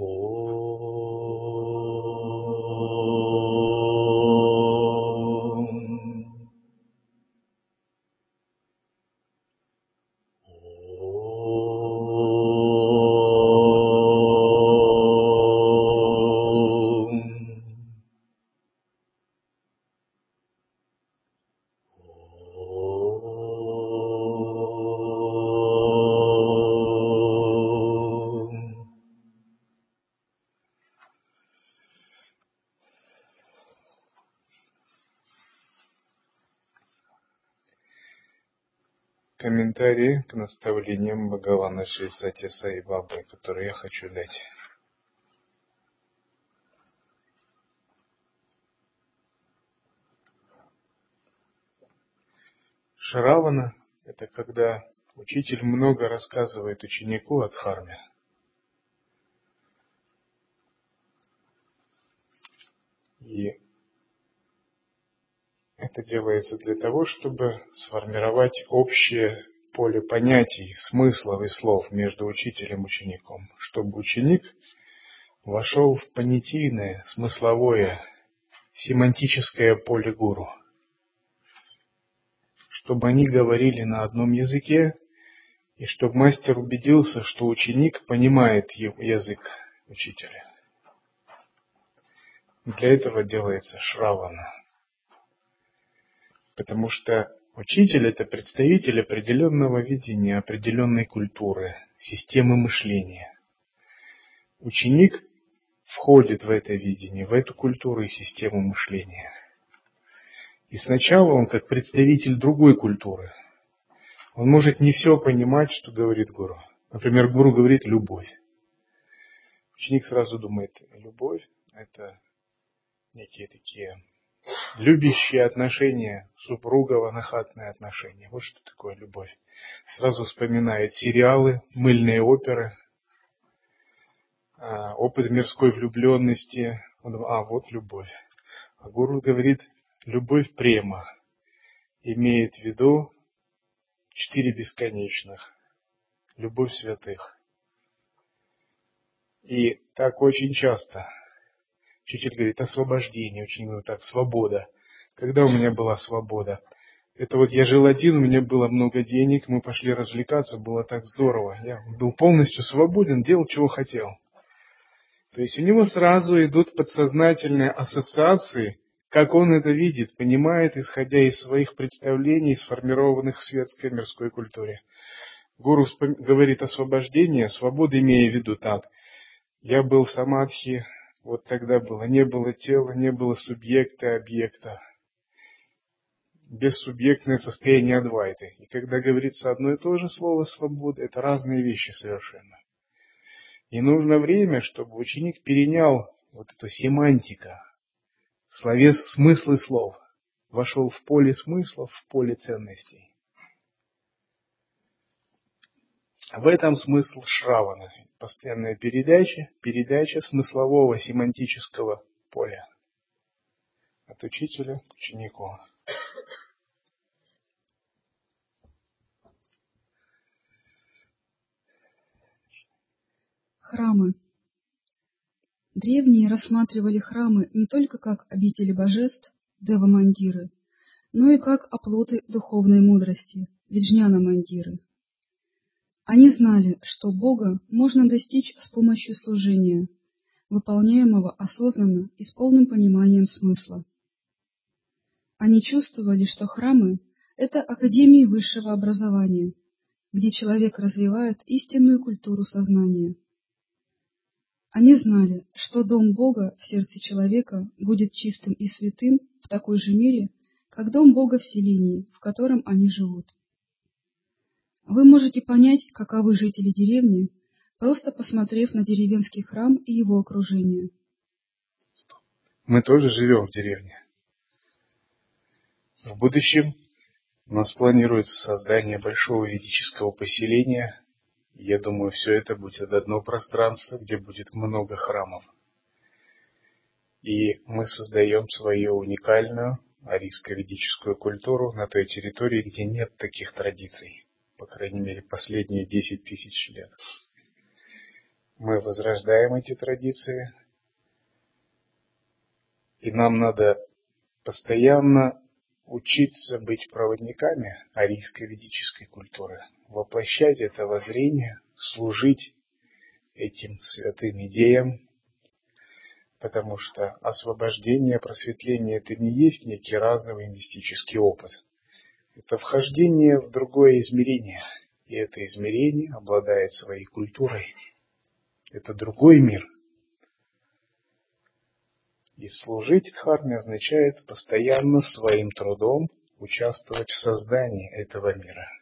Oh. Наставлениям Бхагавана Шри Сати Сай Бабы, которые я хочу дать. Шаравана – это когда учитель много рассказывает ученику о дхарме. И это делается для того, чтобы сформировать общее поле понятий, смыслов и слов между учителем и учеником, чтобы ученик вошел в понятийное, смысловое, семантическое поле гуру, чтобы они говорили на одном языке, и чтобы мастер убедился, что ученик понимает язык учителя. Для этого делается шравана – Потому что учитель – это представитель определенного видения, определенной культуры, системы мышления. Ученик входит в это видение, в эту культуру и систему мышления. И сначала он как представитель другой культуры. Он может не все понимать, что говорит гуру. Например, гуру говорит «любовь». Ученик сразу думает, любовь – это некие такие любящие отношения, супругово-нахатные отношения. Вот что такое любовь. Сразу вспоминает сериалы, мыльные оперы, а, опыт мирской влюбленности. А, вот любовь. А гуру говорит, любовь према имеет в виду четыре бесконечных. Любовь святых. И так очень часто Учитель говорит, освобождение, очень много так, свобода. Когда у меня была свобода? Это вот я жил один, у меня было много денег, мы пошли развлекаться, было так здорово. Я был полностью свободен, делал, чего хотел. То есть у него сразу идут подсознательные ассоциации, как он это видит, понимает, исходя из своих представлений, сформированных в светской мирской культуре. Гуру говорит освобождение, свобода имея в виду так. Я был в самадхи, вот тогда было. Не было тела, не было субъекта, объекта. Бессубъектное состояние Адвайты. И когда говорится одно и то же слово «свобода», это разные вещи совершенно. И нужно время, чтобы ученик перенял вот эту семантика, словес, смыслы слов, вошел в поле смыслов, в поле ценностей. В этом смысл Шравана постоянная передача, передача смыслового семантического поля от учителя к ученику. Храмы. Древние рассматривали храмы не только как обители божеств, дева-мандиры, но и как оплоты духовной мудрости, виджняна-мандиры. Они знали, что Бога можно достичь с помощью служения, выполняемого осознанно и с полным пониманием смысла. Они чувствовали, что храмы — это академии высшего образования, где человек развивает истинную культуру сознания. Они знали, что дом Бога в сердце человека будет чистым и святым в такой же мере, как дом Бога в селении, в котором они живут. Вы можете понять, каковы жители деревни, просто посмотрев на деревенский храм и его окружение. Мы тоже живем в деревне. В будущем у нас планируется создание большого ведического поселения. Я думаю, все это будет одно пространство, где будет много храмов. И мы создаем свою уникальную арийско-ведическую культуру на той территории, где нет таких традиций по крайней мере, последние 10 тысяч лет. Мы возрождаем эти традиции, и нам надо постоянно учиться быть проводниками арийской ведической культуры, воплощать это воззрение, служить этим святым идеям, потому что освобождение, просветление – это не есть некий разовый мистический опыт. Это вхождение в другое измерение, и это измерение обладает своей культурой. Это другой мир. И служить Дхарме означает постоянно своим трудом участвовать в создании этого мира –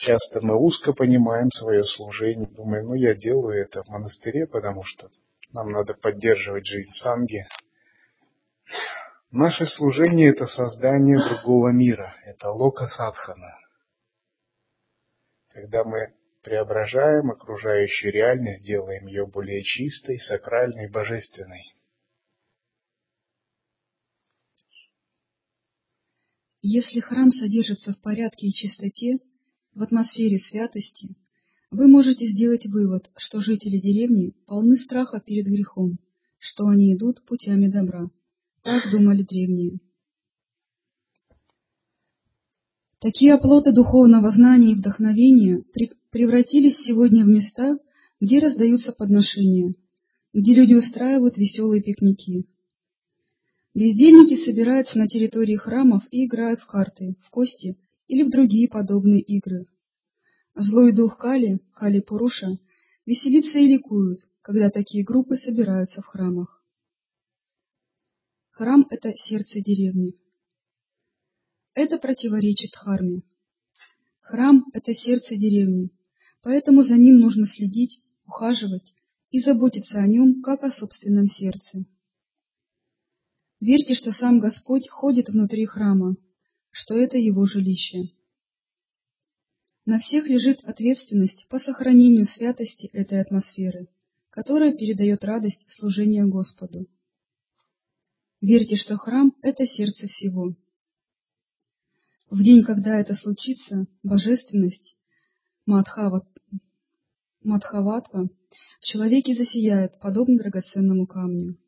Часто мы узко понимаем свое служение, думаем, ну я делаю это в монастыре, потому что нам надо поддерживать жизнь санги. Наше служение – это создание другого мира, это лока садхана. Когда мы преображаем окружающую реальность, делаем ее более чистой, сакральной, божественной. Если храм содержится в порядке и чистоте, в атмосфере святости, вы можете сделать вывод, что жители деревни полны страха перед грехом, что они идут путями добра. Так думали древние. Такие оплоты духовного знания и вдохновения превратились сегодня в места, где раздаются подношения, где люди устраивают веселые пикники. Бездельники собираются на территории храмов и играют в карты, в кости или в другие подобные игры. Злой дух Кали, Кали Пуруша, веселится и ликует, когда такие группы собираются в храмах. Храм — это сердце деревни. Это противоречит Дхарме. Храм — это сердце деревни, поэтому за ним нужно следить, ухаживать и заботиться о нем, как о собственном сердце. Верьте, что сам Господь ходит внутри храма, что это его жилище. На всех лежит ответственность по сохранению святости этой атмосферы, которая передает радость служения Господу. Верьте, что храм — это сердце всего. В день, когда это случится, божественность, Мадхава, Мадхаватва, в человеке засияет, подобно драгоценному камню.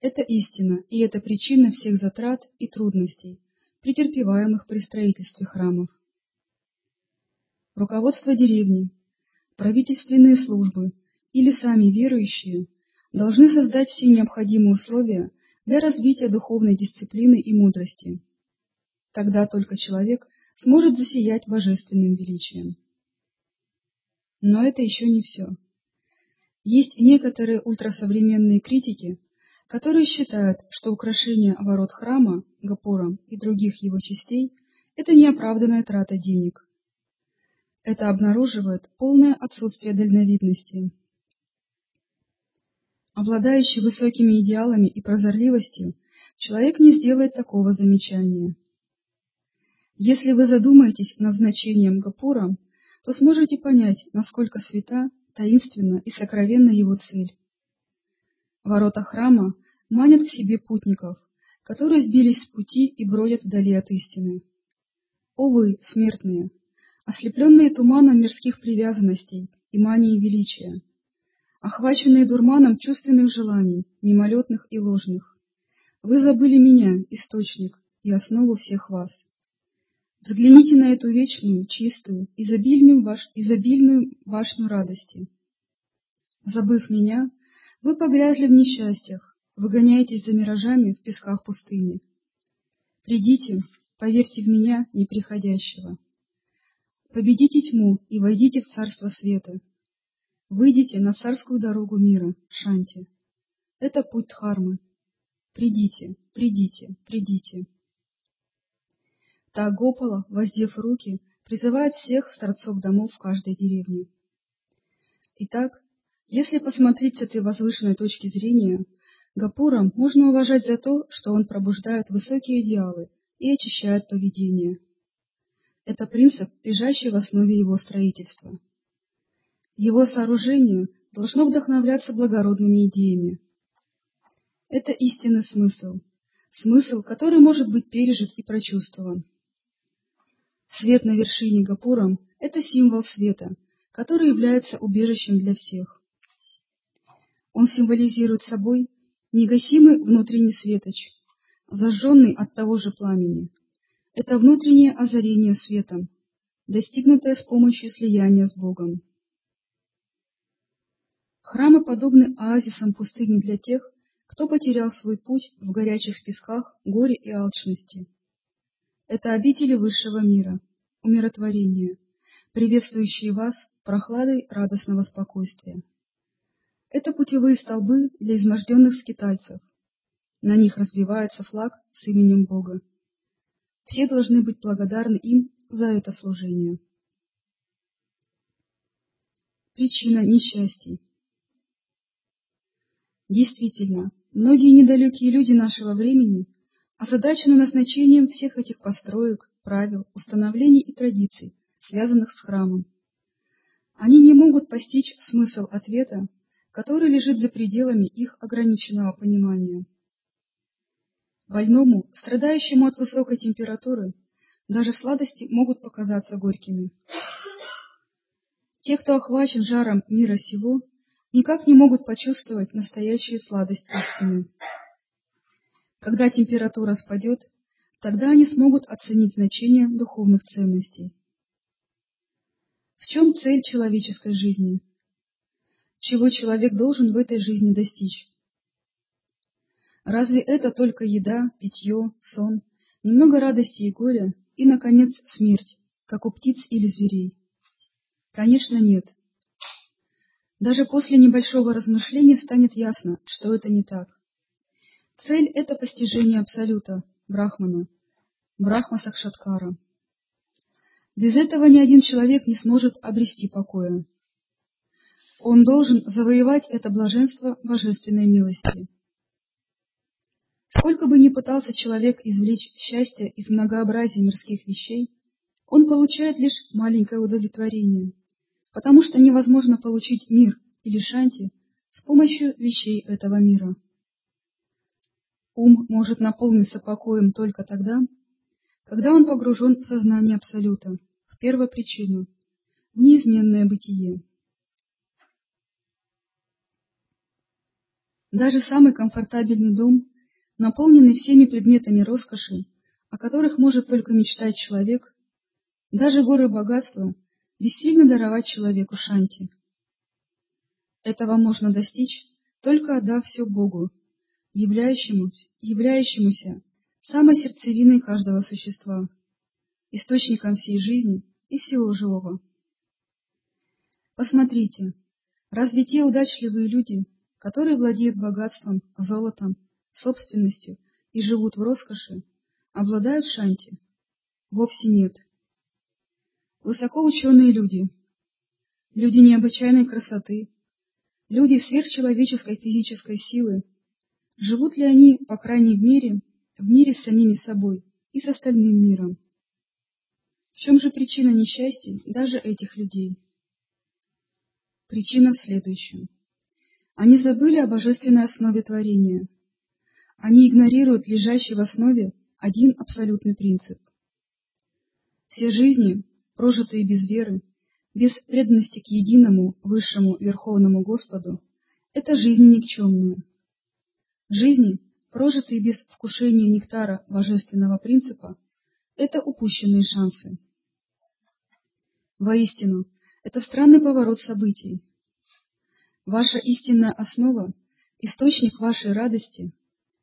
Это истина, и это причина всех затрат и трудностей, претерпеваемых при строительстве храмов. Руководство деревни, правительственные службы или сами верующие должны создать все необходимые условия для развития духовной дисциплины и мудрости. Тогда только человек сможет засиять божественным величием. Но это еще не все. Есть некоторые ультрасовременные критики, которые считают, что украшение ворот храма, гапуром и других его частей – это неоправданная трата денег. Это обнаруживает полное отсутствие дальновидности. Обладающий высокими идеалами и прозорливостью, человек не сделает такого замечания. Если вы задумаетесь над значением Гапура, то сможете понять, насколько свята, таинственна и сокровенна его цель. Ворота храма манят к себе путников, которые сбились с пути и бродят вдали от истины. О вы, смертные, ослепленные туманом мирских привязанностей и мании величия, охваченные дурманом чувственных желаний, мимолетных и ложных, вы забыли меня, источник и основу всех вас. Взгляните на эту вечную, чистую, изобильную, ваш, изобильную башню радости. Забыв меня, вы погрязли в несчастьях, выгоняетесь за миражами в песках пустыни. Придите, поверьте в меня, неприходящего. Победите тьму и войдите в царство света. Выйдите на царскую дорогу мира, Шанти. Это путь Дхармы. Придите, придите, придите. Та Гопала, воздев руки, призывает всех с домов в каждой деревне. Итак, если посмотреть с этой возвышенной точки зрения, Гапура можно уважать за то, что он пробуждает высокие идеалы и очищает поведение. Это принцип, лежащий в основе его строительства. Его сооружение должно вдохновляться благородными идеями. Это истинный смысл, смысл, который может быть пережит и прочувствован. Свет на вершине Гапурам – это символ света, который является убежищем для всех. Он символизирует собой негасимый внутренний светоч, зажженный от того же пламени. Это внутреннее озарение светом, достигнутое с помощью слияния с Богом. Храмы подобны оазисам пустыни для тех, кто потерял свой путь в горячих песках горе и алчности. Это обители высшего мира, умиротворения, приветствующие вас прохладой радостного спокойствия. Это путевые столбы для изможденных скитальцев. На них разбивается флаг с именем Бога. Все должны быть благодарны им за это служение. Причина несчастий Действительно, многие недалекие люди нашего времени озадачены назначением всех этих построек, правил, установлений и традиций, связанных с храмом. Они не могут постичь смысл ответа, который лежит за пределами их ограниченного понимания. Больному, страдающему от высокой температуры, даже сладости могут показаться горькими. Те, кто охвачен жаром мира сего, никак не могут почувствовать настоящую сладость истины. Когда температура спадет, тогда они смогут оценить значение духовных ценностей. В чем цель человеческой жизни? Чего человек должен в этой жизни достичь? Разве это только еда, питье, сон, немного радости и горя и, наконец, смерть, как у птиц или зверей? Конечно, нет. Даже после небольшого размышления станет ясно, что это не так. Цель — это постижение Абсолюта, Брахмана, Брахма Сакшаткара. Без этого ни один человек не сможет обрести покоя. Он должен завоевать это блаженство божественной милости. Сколько бы ни пытался человек извлечь счастье из многообразия мирских вещей, он получает лишь маленькое удовлетворение — потому что невозможно получить мир или шанти с помощью вещей этого мира. Ум может наполниться покоем только тогда, когда он погружен в сознание Абсолюта, в первопричину, в неизменное бытие. Даже самый комфортабельный дом, наполненный всеми предметами роскоши, о которых может только мечтать человек, даже горы богатства бессильно даровать человеку шанти. Этого можно достичь, только отдав все Богу, являющемуся, являющемуся самой сердцевиной каждого существа, источником всей жизни и всего живого. Посмотрите, разве те удачливые люди, которые владеют богатством, золотом, собственностью и живут в роскоши, обладают шанти? Вовсе нет высокоученые люди, люди необычайной красоты, люди сверхчеловеческой физической силы, живут ли они, по крайней мере, в мире с самими собой и с остальным миром? В чем же причина несчастья даже этих людей? Причина в следующем. Они забыли о божественной основе творения. Они игнорируют лежащий в основе один абсолютный принцип. Все жизни, прожитые без веры, без преданности к единому, высшему, верховному Господу, это жизни никчемные. Жизни, прожитые без вкушения нектара божественного принципа, это упущенные шансы. Воистину, это странный поворот событий. Ваша истинная основа, источник вашей радости,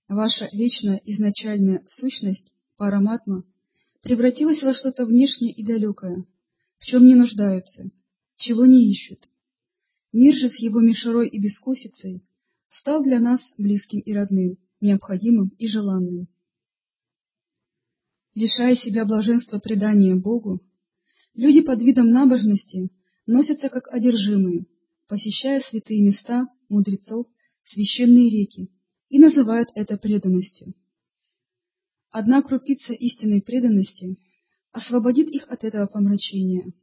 ваша вечная изначальная сущность, параматма, превратилась во что-то внешнее и далекое, в чем не нуждаются, чего не ищут. Мир же с его мишурой и бескусицей стал для нас близким и родным, необходимым и желанным. Лишая себя блаженства предания Богу, люди под видом набожности носятся как одержимые, посещая святые места, мудрецов, священные реки, и называют это преданностью. Одна крупица истинной преданности освободит их от этого помрачения.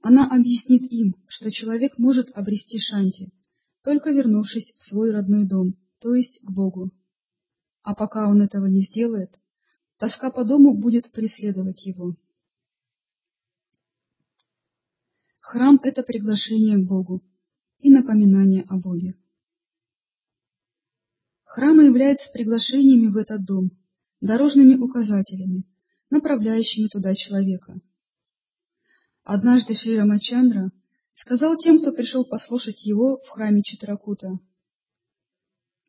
Она объяснит им, что человек может обрести шанти, только вернувшись в свой родной дом, то есть к Богу. А пока он этого не сделает, тоска по дому будет преследовать его. Храм — это приглашение к Богу и напоминание о Боге. Храмы являются приглашениями в этот дом, дорожными указателями, направляющими туда человека. Однажды Шри Рамачандра сказал тем, кто пришел послушать его в храме Читракута.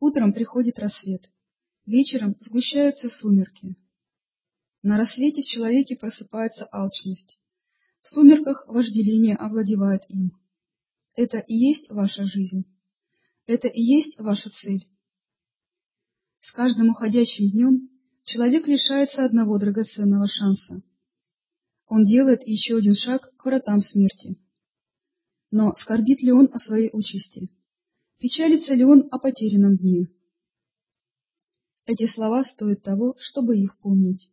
Утром приходит рассвет, вечером сгущаются сумерки. На рассвете в человеке просыпается алчность, в сумерках вожделение овладевает им. Это и есть ваша жизнь. Это и есть ваша цель. С каждым уходящим днем человек лишается одного драгоценного шанса. Он делает еще один шаг к вратам смерти. Но скорбит ли он о своей участи? Печалится ли он о потерянном дне? Эти слова стоят того, чтобы их помнить.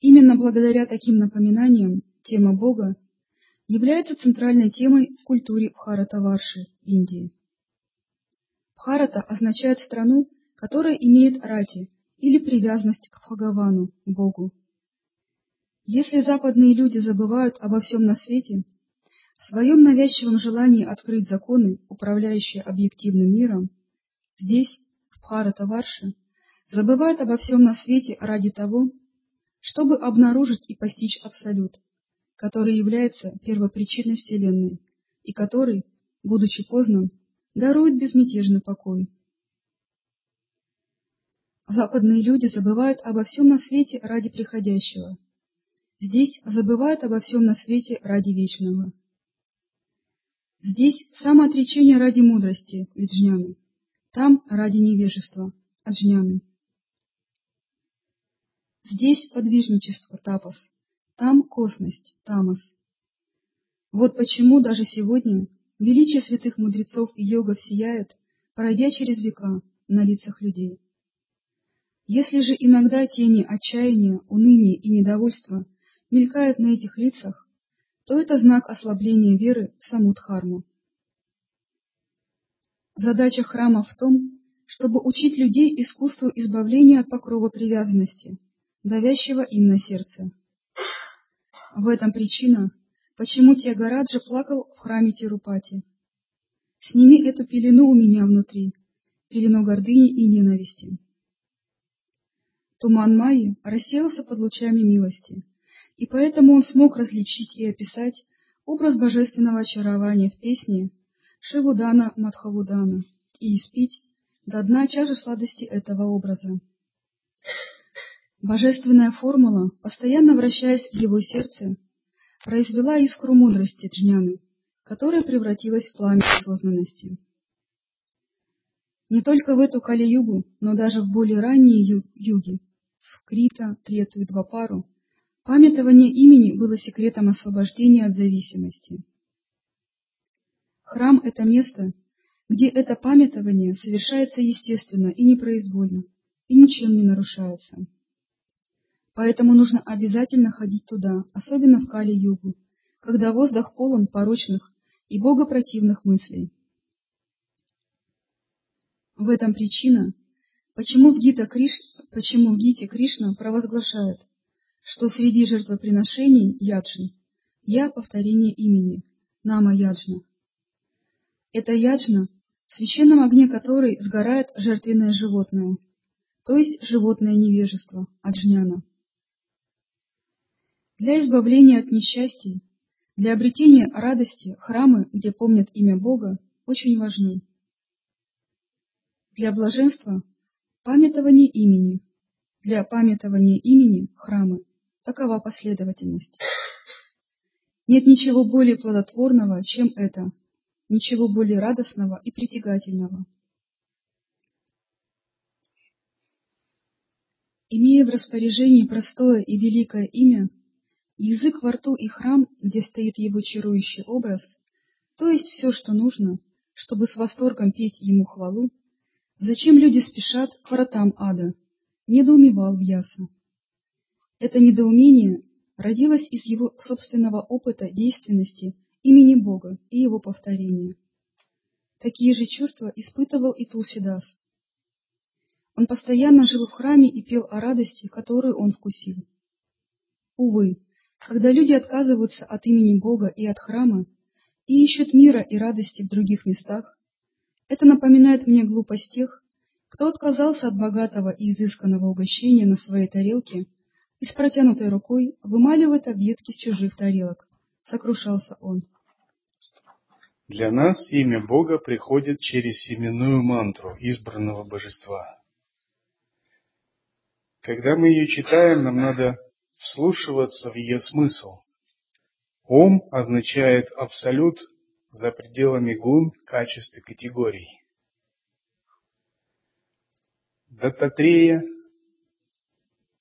Именно благодаря таким напоминаниям тема Бога является центральной темой в культуре Бхаратаварши, Индии. Бхарата означает страну, которая имеет рати или привязанность к Бхагавану, Богу. Если западные люди забывают обо всем на свете, в своем навязчивом желании открыть законы, управляющие объективным миром, здесь, в Бхаратаварше, забывают обо всем на свете ради того, чтобы обнаружить и постичь Абсолют, который является первопричиной Вселенной и который, будучи познан, дарует безмятежный покой. Западные люди забывают обо всем на свете ради приходящего. Здесь забывают обо всем на свете ради вечного. Здесь самоотречение ради мудрости, виджняны. Там ради невежества, аджняны. Здесь подвижничество, тапас. Там косность, тамас. Вот почему даже сегодня величие святых мудрецов и йогов сияет, пройдя через века на лицах людей. Если же иногда тени отчаяния, уныния и недовольства мелькают на этих лицах, то это знак ослабления веры в саму Дхарму. Задача храма в том, чтобы учить людей искусству избавления от покрова привязанности, давящего им на сердце. В этом причина, почему Тиагараджа плакал в храме Тирупати. Сними эту пелену у меня внутри, пелену гордыни и ненависти. Туман Майи рассеялся под лучами милости, и поэтому он смог различить и описать образ божественного очарования в песне Шивудана Мадхавудана и испить до дна чаши сладости этого образа. Божественная формула, постоянно вращаясь в его сердце, произвела искру мудрости Джняны, которая превратилась в пламя осознанности. Не только в эту Кали-югу, но даже в более ранние ю юги, в Крита, Трету и Двапару, памятование имени было секретом освобождения от зависимости. Храм — это место, где это памятование совершается естественно и непроизвольно, и ничем не нарушается. Поэтому нужно обязательно ходить туда, особенно в Кали-югу, когда воздух полон порочных и богопротивных мыслей. В этом причина, почему в, Гита Криш... почему в Гите Кришна провозглашает, что среди жертвоприношений яджни я повторение имени Нама Яджна. Это яджна, в священном огне которой сгорает жертвенное животное, то есть животное невежество, аджняна. Для избавления от несчастий, для обретения радости храмы, где помнят имя Бога, очень важны. Для блаженства – памятование имени, для памятования имени – храмы. Такова последовательность. Нет ничего более плодотворного, чем это, ничего более радостного и притягательного. Имея в распоряжении простое и великое имя, Язык во рту и храм, где стоит его чарующий образ, то есть все, что нужно, чтобы с восторгом петь ему хвалу, зачем люди спешат к воротам ада, недоумевал Вьяса. Это недоумение родилось из его собственного опыта действенности имени Бога и его повторения. Такие же чувства испытывал и Тулсидас. Он постоянно жил в храме и пел о радости, которую он вкусил. Увы, Когда люди отказываются от имени Бога и от храма и ищут мира и радости в других местах, это напоминает мне глупость тех, кто отказался от богатого и изысканного угощения на своей тарелке и с протянутой рукой вымаливает объедки с чужих тарелок. Сокрушался он. Для нас имя Бога приходит через семенную мантру избранного божества. Когда мы ее читаем, нам надо вслушиваться в ее смысл. Ом означает абсолют за пределами гун, качеств и категорий. Дататрея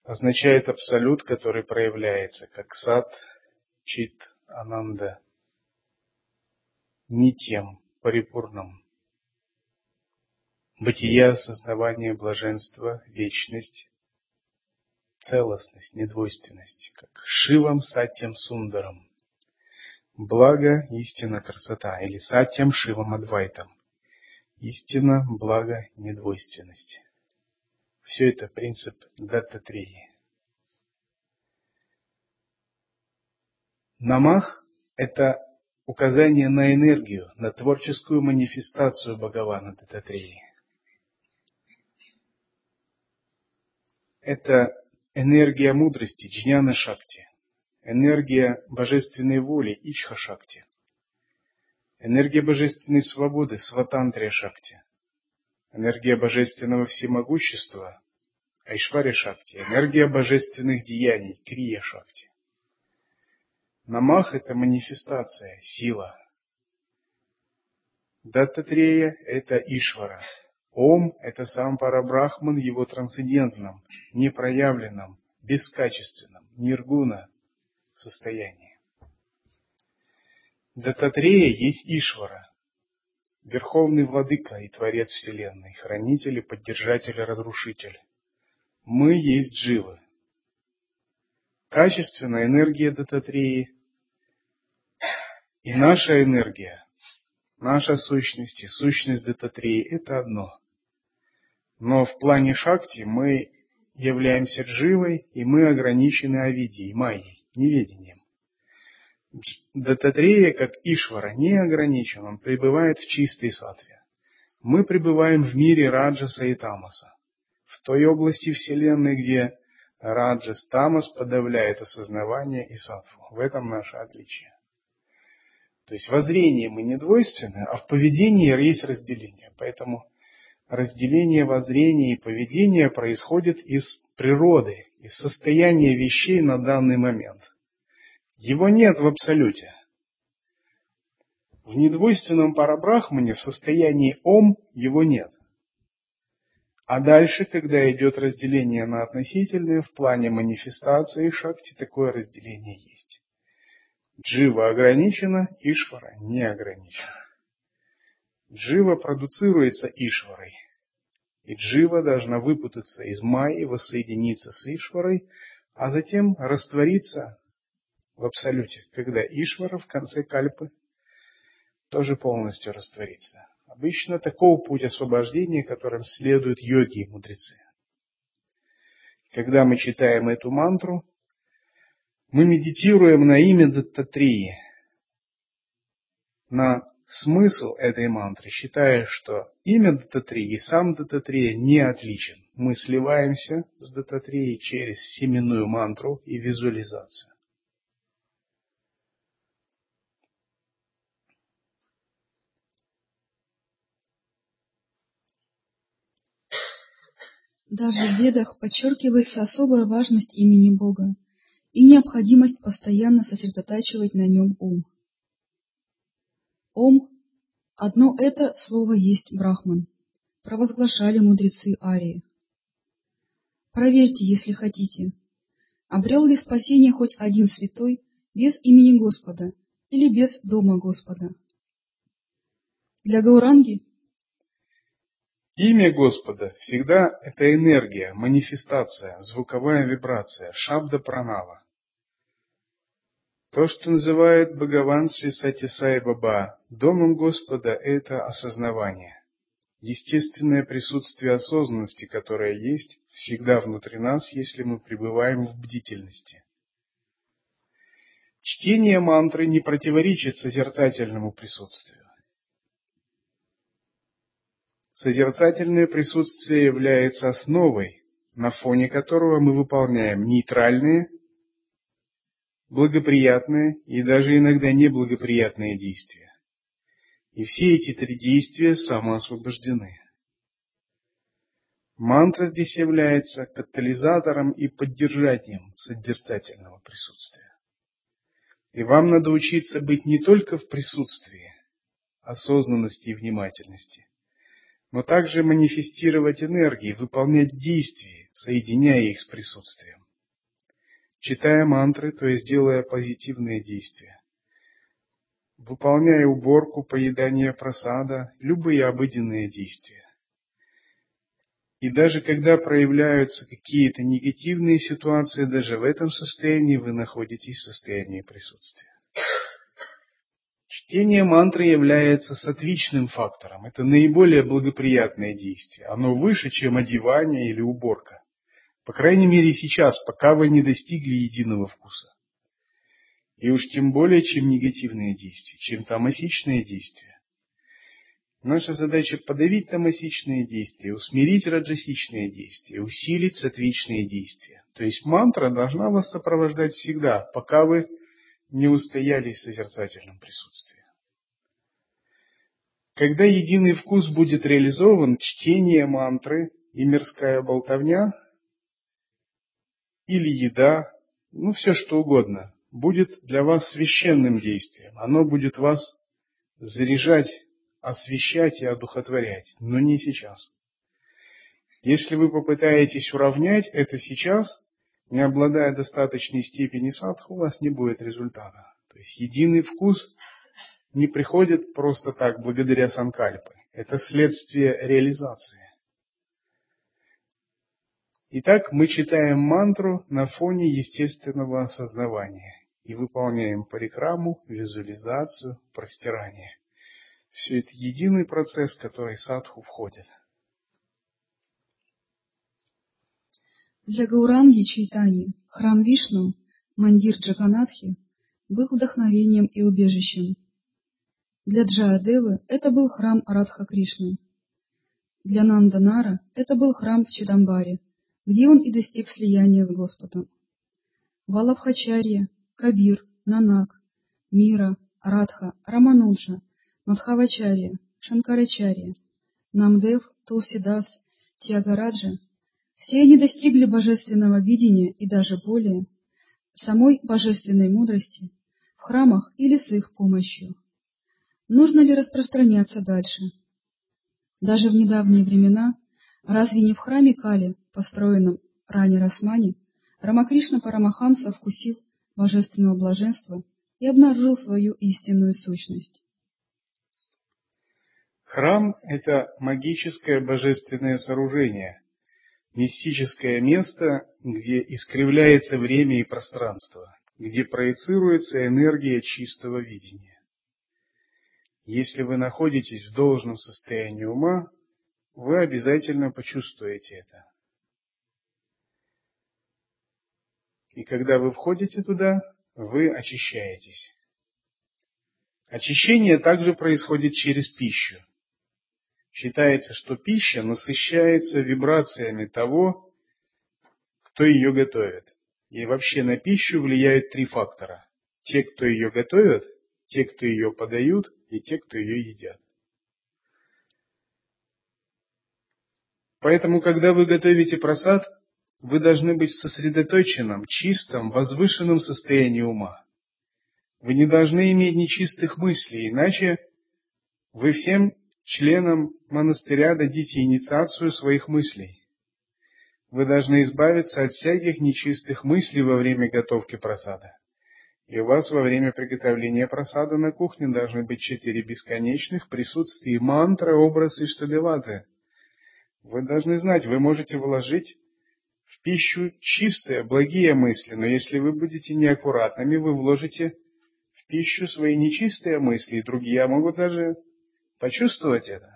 означает абсолют, который проявляется как сад, чит, ананда, не тем, парипурном. Бытие, осознавание, блаженство, вечность, целостность, недвойственность, как Шивам Сатьям Сундаром. Благо, истина, красота, или Сатьям Шивам Адвайтам. Истина, благо, недвойственность. Все это принцип Даттатрии. Намах – это указание на энергию, на творческую манифестацию Бхагавана Даттатрии. Это энергия мудрости Джняна Шакти, энергия божественной воли Ичха Шакти, энергия божественной свободы Сватантрия Шакти, энергия божественного всемогущества Айшвари Шакти, энергия божественных деяний Крия Шакти. Намах – это манифестация, сила. Даттатрея – это Ишвара – Ом – это сам Парабрахман в его трансцендентном, непроявленном, бескачественном, ниргуна состоянии. Дататрея есть Ишвара, Верховный Владыка и Творец Вселенной, Хранитель и Поддержатель и Разрушитель. Мы есть живы. Качественная энергия Дататреи и наша энергия, наша сущность и сущность Дататреи – это одно – но в плане шакти мы являемся дживой, и мы ограничены авидией, майей, неведением. Дататрея, как Ишвара, не ограничен, он пребывает в чистой сатве. Мы пребываем в мире Раджаса и Тамаса, в той области Вселенной, где Раджас Тамас подавляет осознавание и сатву. В этом наше отличие. То есть воззрение мы не двойственны, а в поведении есть разделение. Поэтому разделение воззрения и поведения происходит из природы, из состояния вещей на данный момент. Его нет в абсолюте. В недвойственном парабрахмане в состоянии ом его нет. А дальше, когда идет разделение на относительные, в плане манифестации шакти такое разделение есть. Джива ограничена, Ишвара не ограничена. Джива продуцируется Ишварой. И Джива должна выпутаться из Майи, воссоединиться с Ишварой, а затем раствориться в Абсолюте, когда Ишвара в конце кальпы тоже полностью растворится. Обычно такого путь освобождения, которым следуют йоги и мудрецы. Когда мы читаем эту мантру, мы медитируем на имя Даттатрии, на смысл этой мантры, считая, что имя Дататрии и сам Дататрия не отличен. Мы сливаемся с Дататрией через семенную мантру и визуализацию. Даже в Ведах подчеркивается особая важность имени Бога и необходимость постоянно сосредотачивать на нем ум. Ом, одно это слово есть Брахман, провозглашали мудрецы Арии. Проверьте, если хотите, обрел ли спасение хоть один святой без имени Господа или без дома Господа. Для Гауранги Имя Господа всегда это энергия, манифестация, звуковая вибрация, шабда пранава. То, что называют Бхагаван Шри Сати Баба домом Господа, это осознавание. Естественное присутствие осознанности, которое есть всегда внутри нас, если мы пребываем в бдительности. Чтение мантры не противоречит созерцательному присутствию. Созерцательное присутствие является основой, на фоне которого мы выполняем нейтральные, благоприятные и даже иногда неблагоприятные действия. И все эти три действия самоосвобождены. Мантра здесь является катализатором и поддержанием созерцательного присутствия. И вам надо учиться быть не только в присутствии, осознанности и внимательности, но также манифестировать энергии, выполнять действия, соединяя их с присутствием. Читая мантры, то есть делая позитивные действия. Выполняя уборку, поедание просада, любые обыденные действия. И даже когда проявляются какие-то негативные ситуации, даже в этом состоянии вы находитесь в состоянии присутствия. Чтение мантры является сатвичным фактором. Это наиболее благоприятное действие. Оно выше, чем одевание или уборка. По крайней мере сейчас, пока вы не достигли единого вкуса. И уж тем более, чем негативные действия, чем тамасичные действия. Наша задача подавить тамасичные действия, усмирить раджасичные действия, усилить сатвичные действия. То есть мантра должна вас сопровождать всегда, пока вы не устояли в созерцательном присутствии. Когда единый вкус будет реализован, чтение мантры и мирская болтовня или еда, ну все что угодно, будет для вас священным действием. Оно будет вас заряжать, освещать и одухотворять, но не сейчас. Если вы попытаетесь уравнять это сейчас, не обладая достаточной степени садху, у вас не будет результата. То есть единый вкус не приходит просто так, благодаря санкальпы. Это следствие реализации. Итак, мы читаем мантру на фоне естественного осознавания и выполняем парикраму, визуализацию, простирание. Все это единый процесс, в который садху входит. Для Гауранги Чайтани храм Вишну, мандир Джаганатхи, был вдохновением и убежищем. Для Джаадевы это был храм Радха Кришны. Для Нанданара это был храм в Чидамбаре, где он и достиг слияния с Господом. Валабхачарья, Кабир, Нанак, Мира, Радха, Рамануджа, Мадхавачарья, Шанкарачарья, Намдев, Тулсидас, Тиагараджа все они достигли божественного видения и даже более, самой божественной мудрости, в храмах или с их помощью. Нужно ли распространяться дальше? Даже в недавние времена, разве не в храме Кали, построенном ранее Расмани, Рамакришна Парамахамса вкусил божественного блаженства и обнаружил свою истинную сущность? Храм – это магическое божественное сооружение, мистическое место, где искривляется время и пространство, где проецируется энергия чистого видения. Если вы находитесь в должном состоянии ума, вы обязательно почувствуете это. И когда вы входите туда, вы очищаетесь. Очищение также происходит через пищу. Считается, что пища насыщается вибрациями того, кто ее готовит. И вообще на пищу влияют три фактора. Те, кто ее готовят, те, кто ее подают, и те, кто ее едят. Поэтому, когда вы готовите просад, вы должны быть в сосредоточенном, чистом, возвышенном состоянии ума. Вы не должны иметь нечистых мыслей, иначе вы всем членам монастыря дадите инициацию своих мыслей. Вы должны избавиться от всяких нечистых мыслей во время готовки просада. И у вас во время приготовления просада на кухне должны быть четыре бесконечных присутствия мантра, образ и штадеваты. Вы должны знать, вы можете вложить в пищу чистые, благие мысли, но если вы будете неаккуратными, вы вложите в пищу свои нечистые мысли, и другие могут даже почувствовать это.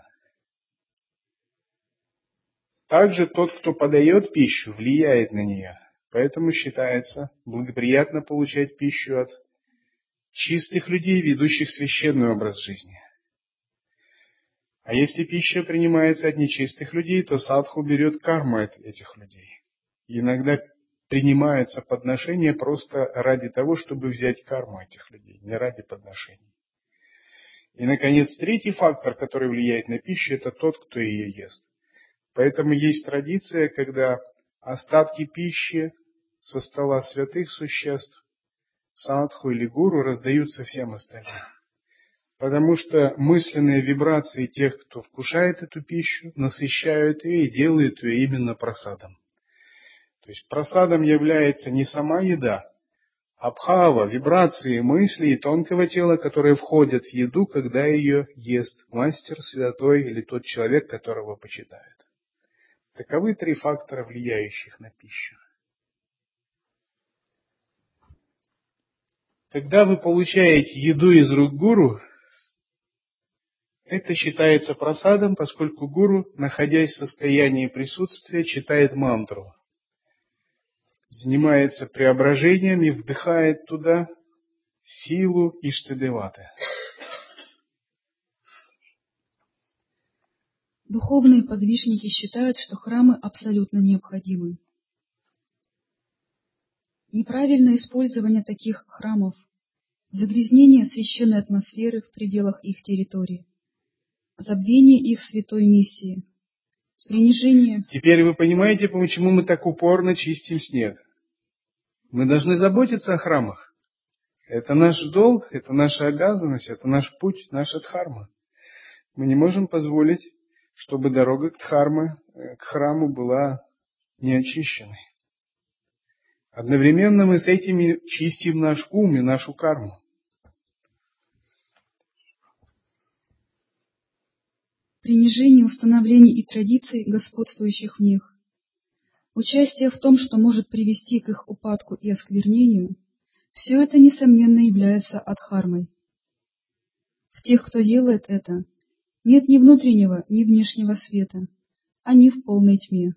Также тот, кто подает пищу, влияет на нее. Поэтому считается благоприятно получать пищу от чистых людей, ведущих священный образ жизни. А если пища принимается от нечистых людей, то садху берет карму от этих людей. Иногда принимается подношение просто ради того, чтобы взять карму этих людей, не ради подношений. И, наконец, третий фактор, который влияет на пищу, это тот, кто ее ест. Поэтому есть традиция, когда остатки пищи со стола святых существ, садху или гуру раздаются всем остальным. Потому что мысленные вибрации тех, кто вкушает эту пищу, насыщают ее и делают ее именно просадом. То есть просадом является не сама еда, а бхава, вибрации мысли и тонкого тела, которые входят в еду, когда ее ест мастер, святой или тот человек, которого почитают. Таковы три фактора, влияющих на пищу. Когда вы получаете еду из рук гуру, это считается просадом, поскольку гуру, находясь в состоянии присутствия, читает мантру, занимается преображением и вдыхает туда силу Иштадеваты. Духовные подвижники считают, что храмы абсолютно необходимы. Неправильное использование таких храмов, загрязнение священной атмосферы в пределах их территории, забвение их святой миссии, принижение. Теперь вы понимаете, почему мы так упорно чистим снег? Мы должны заботиться о храмах. Это наш долг, это наша обязанность, это наш путь, наша дхарма. Мы не можем позволить, чтобы дорога к дхарме, э, к храму была неочищенной. Одновременно мы с этим чистим наш ум и нашу карму. Принижение установлений и традиций, господствующих в них, участие в том, что может привести к их упадку и осквернению, все это, несомненно, является адхармой. В тех, кто делает это, нет ни внутреннего, ни внешнего света, они в полной тьме.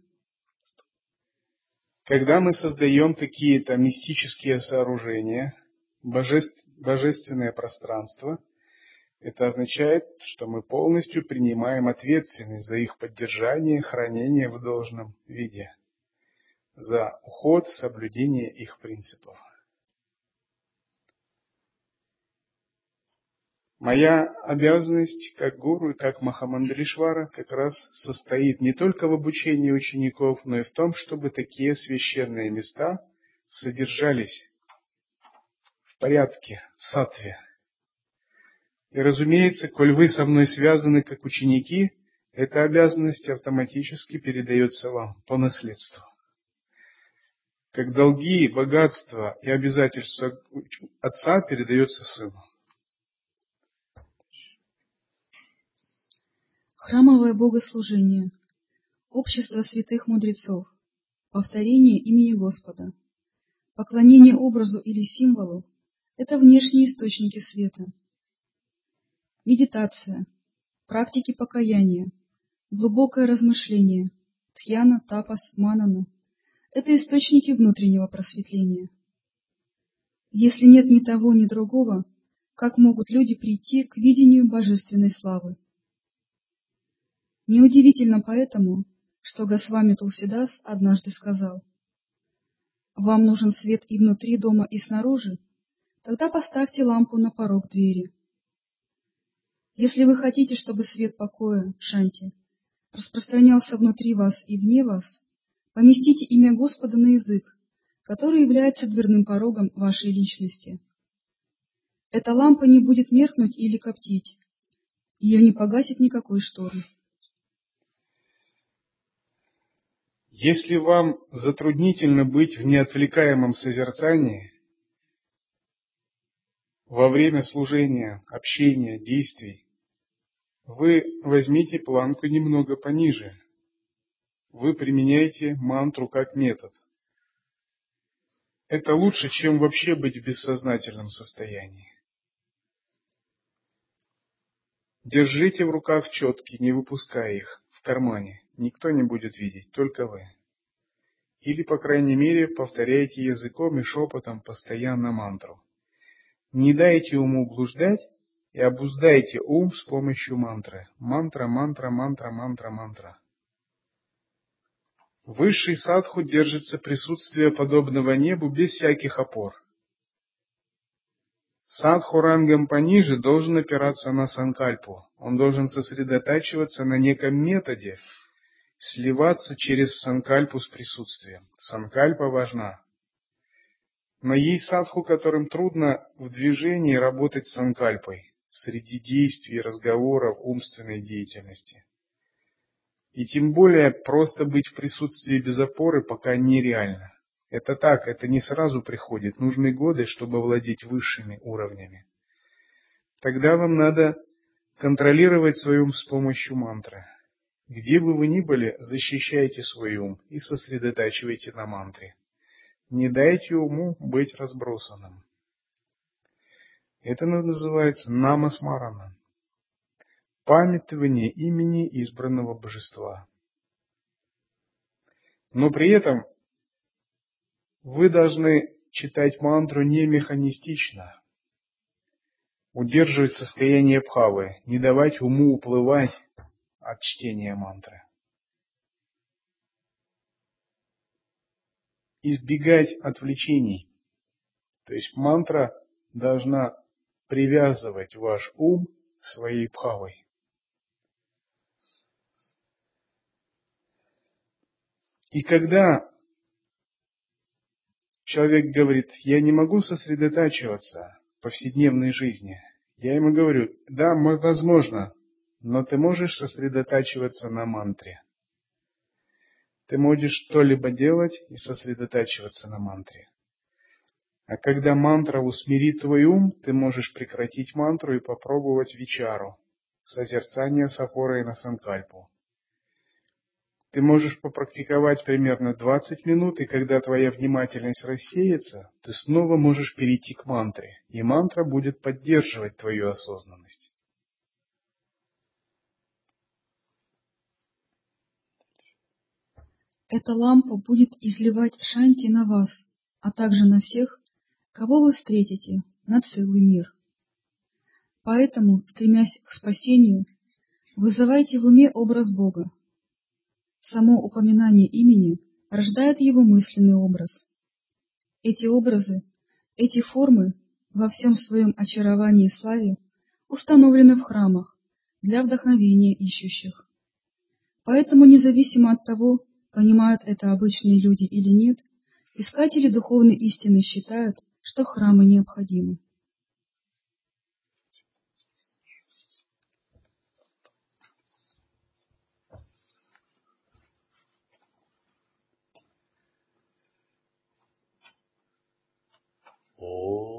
Когда мы создаем какие-то мистические сооружения, божеств, божественное пространство – это означает, что мы полностью принимаем ответственность за их поддержание и хранение в должном виде, за уход, соблюдение их принципов. Моя обязанность как гуру и как Махамандришвара как раз состоит не только в обучении учеников, но и в том, чтобы такие священные места содержались в порядке, в сатве, и, разумеется, коль вы со мной связаны как ученики, эта обязанность автоматически передается вам по наследству. Как долги, богатство и обязательства отца передается сыну. Храмовое богослужение, общество святых мудрецов, повторение имени Господа, поклонение образу или символу – это внешние источники света – Медитация, практики покаяния, глубокое размышление, тхьяна, тапас, манана – это источники внутреннего просветления. Если нет ни того, ни другого, как могут люди прийти к видению божественной славы? Неудивительно поэтому, что Госвами Тулсидас однажды сказал, «Вам нужен свет и внутри дома, и снаружи? Тогда поставьте лампу на порог двери». Если вы хотите, чтобы свет покоя, Шанти, распространялся внутри вас и вне вас, поместите имя Господа на язык, который является дверным порогом вашей личности. Эта лампа не будет меркнуть или коптить, ее не погасит никакой шторм. Если вам затруднительно быть в неотвлекаемом созерцании, во время служения, общения, действий, вы возьмите планку немного пониже. Вы применяете мантру как метод. Это лучше, чем вообще быть в бессознательном состоянии. Держите в руках четки, не выпуская их в кармане. Никто не будет видеть, только вы. Или, по крайней мере, повторяйте языком и шепотом постоянно мантру. Не дайте уму блуждать и обуздайте ум с помощью мантры. Мантра, мантра, мантра, мантра, мантра. Высший садху держится присутствия подобного небу без всяких опор. Садху рангом пониже должен опираться на санкальпу. Он должен сосредотачиваться на неком методе, сливаться через санкальпу с присутствием. Санкальпа важна. Но есть садху, которым трудно в движении работать с санкальпой, среди действий, разговоров, умственной деятельности. И тем более просто быть в присутствии без опоры пока нереально. Это так, это не сразу приходит. Нужны годы, чтобы владеть высшими уровнями. Тогда вам надо контролировать свой ум с помощью мантры. Где бы вы ни были, защищайте свой ум и сосредотачивайте на мантре. Не дайте уму быть разбросанным. Это называется намасмарана. Памятование имени избранного божества. Но при этом вы должны читать мантру не механистично, удерживать состояние бхавы, не давать уму уплывать от чтения мантры. Избегать отвлечений. То есть мантра должна привязывать ваш ум своей бхавой. И когда человек говорит, я не могу сосредотачиваться в повседневной жизни, я ему говорю, да, возможно, но ты можешь сосредотачиваться на мантре. Ты можешь что-либо делать и сосредотачиваться на мантре. А когда мантра усмирит твой ум, ты можешь прекратить мантру и попробовать вечару, созерцание с опорой на санкальпу. Ты можешь попрактиковать примерно 20 минут, и когда твоя внимательность рассеется, ты снова можешь перейти к мантре, и мантра будет поддерживать твою осознанность. Эта лампа будет изливать шанти на вас, а также на всех, кого вы встретите, на целый мир. Поэтому, стремясь к спасению, вызывайте в уме образ Бога, Само упоминание имени рождает его мысленный образ. Эти образы, эти формы во всем своем очаровании и славе установлены в храмах для вдохновения ищущих. Поэтому, независимо от того, понимают это обычные люди или нет, искатели духовной истины считают, что храмы необходимы. Oh.